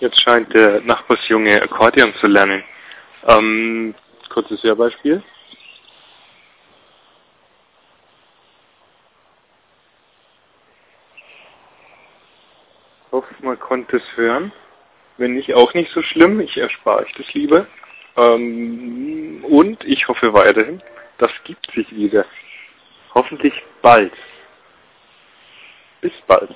Jetzt scheint der Nachbarsjunge Akkordeon zu lernen. Ähm, kurzes Hörbeispiel. Ich hoffe, man konnte es hören. Wenn nicht, auch nicht so schlimm. Ich erspare euch das lieber. Ähm, und ich hoffe weiterhin, das gibt sich wieder. Hoffentlich bald. Bis bald.